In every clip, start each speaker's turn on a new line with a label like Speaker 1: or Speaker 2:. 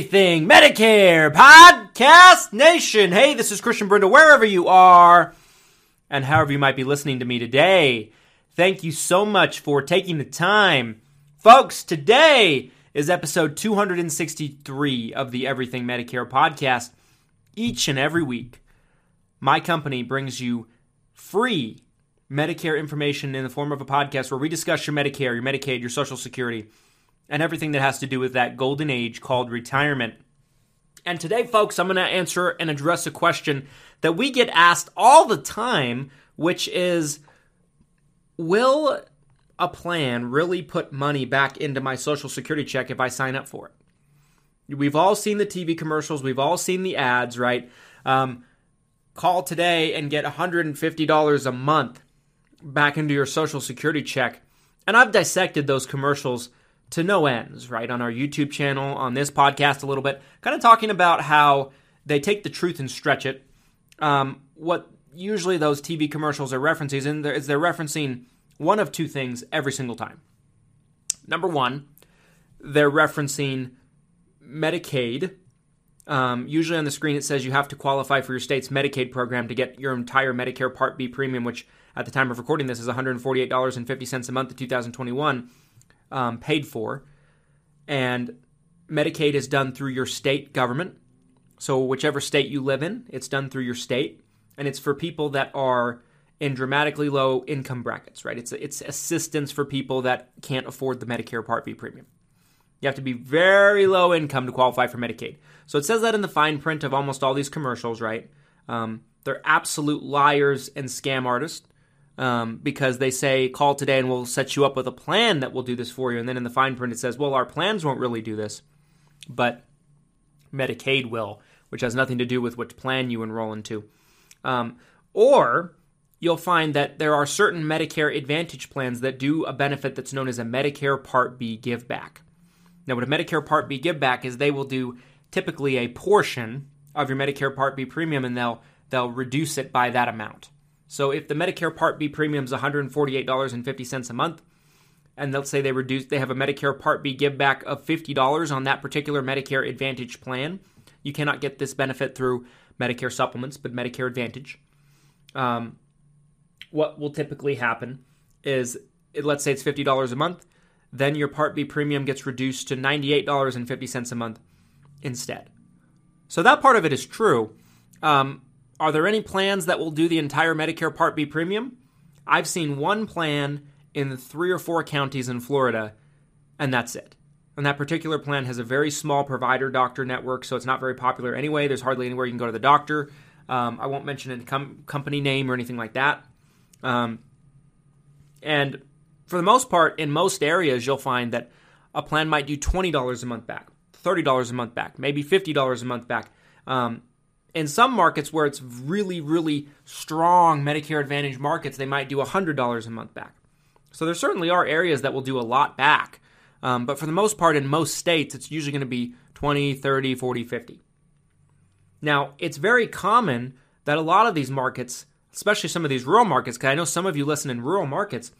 Speaker 1: Everything Medicare Podcast Nation? Hey, this is Christian Brindle, wherever you are, and however you might be listening to me today. Thank you so much for taking the time. Folks, today is episode 263 of the Everything Medicare podcast. Each and every week, my company brings you free Medicare information in the form of a podcast where we discuss your Medicare, your Medicaid, your Social Security and everything that has to do with that golden age called retirement. And today, folks, I'm going to answer and address a question that we get asked all the time, which is Will a plan really put money back into my Social Security check if I sign up for it? We've all seen the TV commercials, we've all seen the ads, right? Um, call today and get $150 a month back into your Social Security check. And I've dissected those commercials to no ends, right? On our YouTube channel, on this podcast, a little bit, kind of talking about how they take the truth and stretch it. Um, what usually those TV commercials are referencing is they're referencing one of two things every single time. Number one, they're referencing Medicaid. Um, usually on the screen it says you have to qualify for your state's Medicaid program to get your entire Medicare Part B premium, which at the time of recording this is $148.50 a month in 2021 um, paid for, and Medicaid is done through your state government. So, whichever state you live in, it's done through your state, and it's for people that are in dramatically low income brackets, right? It's it's assistance for people that can't afford the Medicare Part B premium. You have to be very low income to qualify for Medicaid. So it says that in the fine print of almost all these commercials, right? Um, they're absolute liars and scam artists um, because they say call today and we'll set you up with a plan that will do this for you. And then in the fine print it says, well, our plans won't really do this, but Medicaid will, which has nothing to do with which plan you enroll into. Um, or you'll find that there are certain Medicare Advantage plans that do a benefit that's known as a Medicare Part B give back. Now, what a Medicare Part B give back is they will do typically a portion of your Medicare Part B premium and they'll they'll reduce it by that amount. So if the Medicare Part B premium is $148.50 a month, and let's say they reduce they have a Medicare Part B give back of $50 on that particular Medicare Advantage plan, you cannot get this benefit through Medicare supplements, but Medicare Advantage. Um, what will typically happen is let's say it's $50 a month, then your Part B premium gets reduced to $98.50 a month instead. So that part of it is true. Um, are there any plans that will do the entire Medicare Part B premium? I've seen one plan in three or four counties in Florida, and that's it. And that particular plan has a very small provider doctor network, so it's not very popular anyway. There's hardly anywhere you can go to the doctor. Um, I won't mention a com- company name or anything like that. Um, and for the most part, in most areas, you'll find that a plan might do $20 a month back, $30 a month back, maybe $50 a month back. Um, in some markets where it's really, really strong Medicare Advantage markets, they might do $100 a month back. So there certainly are areas that will do a lot back. Um, but for the most part, in most states, it's usually going to be 20, 30, 40, 50. Now, it's very common that a lot of these markets, especially some of these rural markets, because I know some of you listen in rural markets,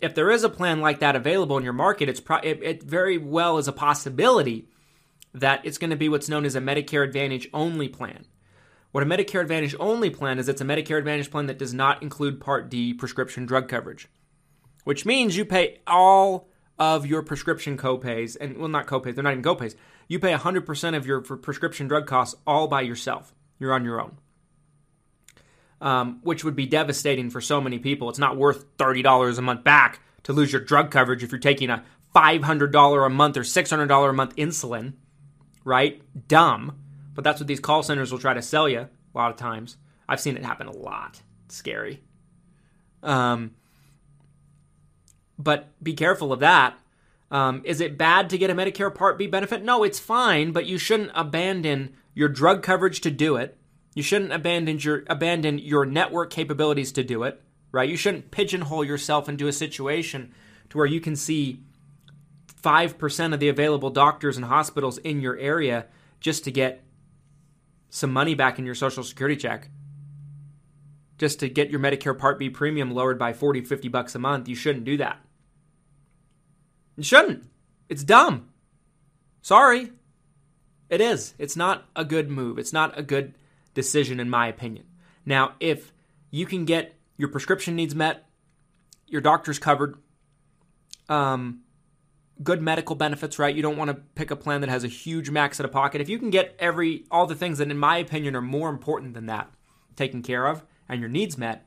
Speaker 1: if there is a plan like that available in your market, it's pro- it, it very well is a possibility that it's going to be what's known as a Medicare Advantage only plan. What a Medicare Advantage only plan is it's a Medicare Advantage plan that does not include Part D prescription drug coverage, which means you pay all of your prescription copays, and well, not copays, they're not even copays. You pay 100% of your prescription drug costs all by yourself. You're on your own. Um, which would be devastating for so many people. It's not worth $30 a month back to lose your drug coverage if you're taking a $500 a month or $600 a month insulin, right? Dumb. But that's what these call centers will try to sell you a lot of times. I've seen it happen a lot. It's scary. Um, but be careful of that. Um, is it bad to get a Medicare Part B benefit? No, it's fine, but you shouldn't abandon your drug coverage to do it. You shouldn't abandon your abandon your network capabilities to do it, right? You shouldn't pigeonhole yourself into a situation to where you can see 5% of the available doctors and hospitals in your area just to get some money back in your social security check. Just to get your Medicare Part B premium lowered by 40, 50 bucks a month. You shouldn't do that. You shouldn't. It's dumb. Sorry. It is. It's not a good move. It's not a good decision, in my opinion. Now, if you can get your prescription needs met, your doctor's covered, um, good medical benefits, right? You don't want to pick a plan that has a huge max out of pocket. If you can get every all the things that in my opinion are more important than that taken care of and your needs met,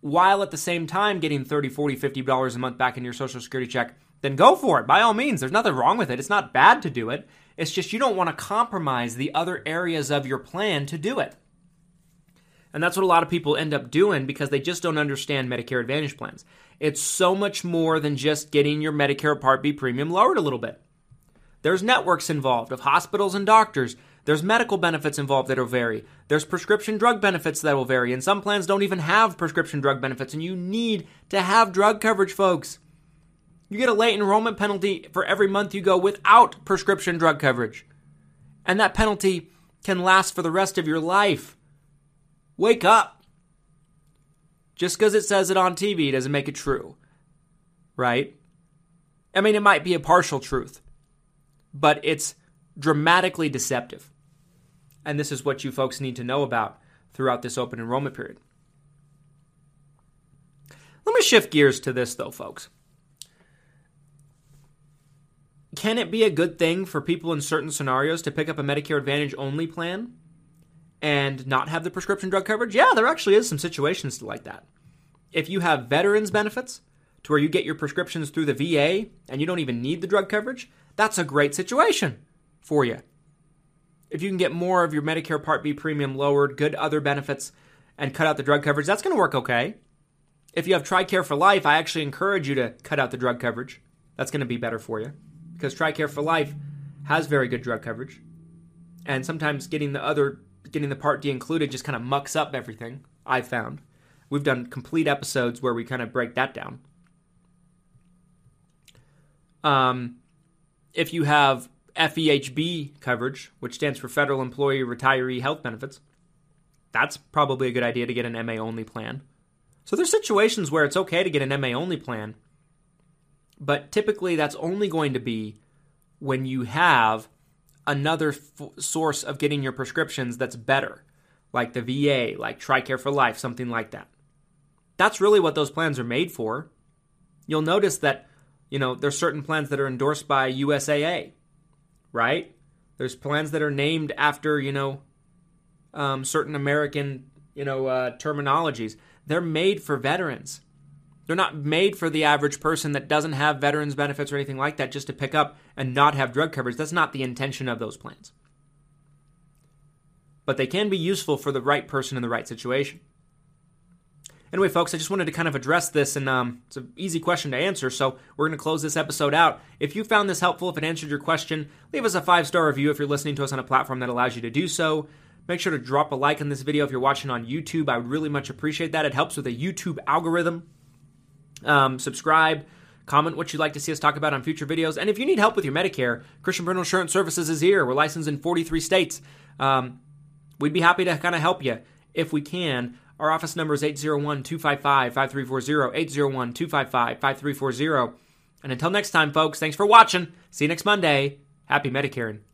Speaker 1: while at the same time getting 30, 40, 50 dollars a month back in your social security check, then go for it. By all means, there's nothing wrong with it. It's not bad to do it. It's just you don't want to compromise the other areas of your plan to do it. And that's what a lot of people end up doing because they just don't understand Medicare Advantage plans. It's so much more than just getting your Medicare Part B premium lowered a little bit. There's networks involved of hospitals and doctors. There's medical benefits involved that will vary. There's prescription drug benefits that will vary. And some plans don't even have prescription drug benefits, and you need to have drug coverage, folks. You get a late enrollment penalty for every month you go without prescription drug coverage. And that penalty can last for the rest of your life. Wake up. Just because it says it on TV doesn't make it true. Right? I mean, it might be a partial truth, but it's dramatically deceptive. And this is what you folks need to know about throughout this open enrollment period. Let me shift gears to this, though, folks. Can it be a good thing for people in certain scenarios to pick up a Medicare Advantage only plan and not have the prescription drug coverage? Yeah, there actually is some situations like that. If you have veterans benefits to where you get your prescriptions through the VA and you don't even need the drug coverage, that's a great situation for you. If you can get more of your Medicare Part B premium lowered, good other benefits, and cut out the drug coverage, that's going to work okay. If you have TRICARE for life, I actually encourage you to cut out the drug coverage. That's going to be better for you because TRICARE for Life has very good drug coverage, and sometimes getting the other getting the Part D included just kind of mucks up everything. I've found we've done complete episodes where we kind of break that down. Um, if you have FEHB coverage, which stands for Federal Employee Retiree Health Benefits, that's probably a good idea to get an MA only plan. So there's situations where it's okay to get an MA only plan but typically that's only going to be when you have another f- source of getting your prescriptions that's better, like the VA, like TRICARE for Life, something like that. That's really what those plans are made for. You'll notice that, you know, there's certain plans that are endorsed by USAA, right? There's plans that are named after, you know, um, certain American, you know, uh, terminologies. They're made for veterans. They're not made for the average person that doesn't have veterans benefits or anything like that just to pick up and not have drug coverage. That's not the intention of those plans. But they can be useful for the right person in the right situation. Anyway, folks, I just wanted to kind of address this, and um, it's an easy question to answer, so we're going to close this episode out. If you found this helpful, if it answered your question, leave us a five star review if you're listening to us on a platform that allows you to do so. Make sure to drop a like on this video if you're watching on YouTube. I would really much appreciate that. It helps with the YouTube algorithm. Um, subscribe, comment what you'd like to see us talk about on future videos. And if you need help with your Medicare, Christian Brindle Insurance Services is here. We're licensed in 43 states. Um, we'd be happy to kind of help you if we can. Our office number is 801 255 5340, 801 255 5340. And until next time, folks, thanks for watching. See you next Monday. Happy Medicaring.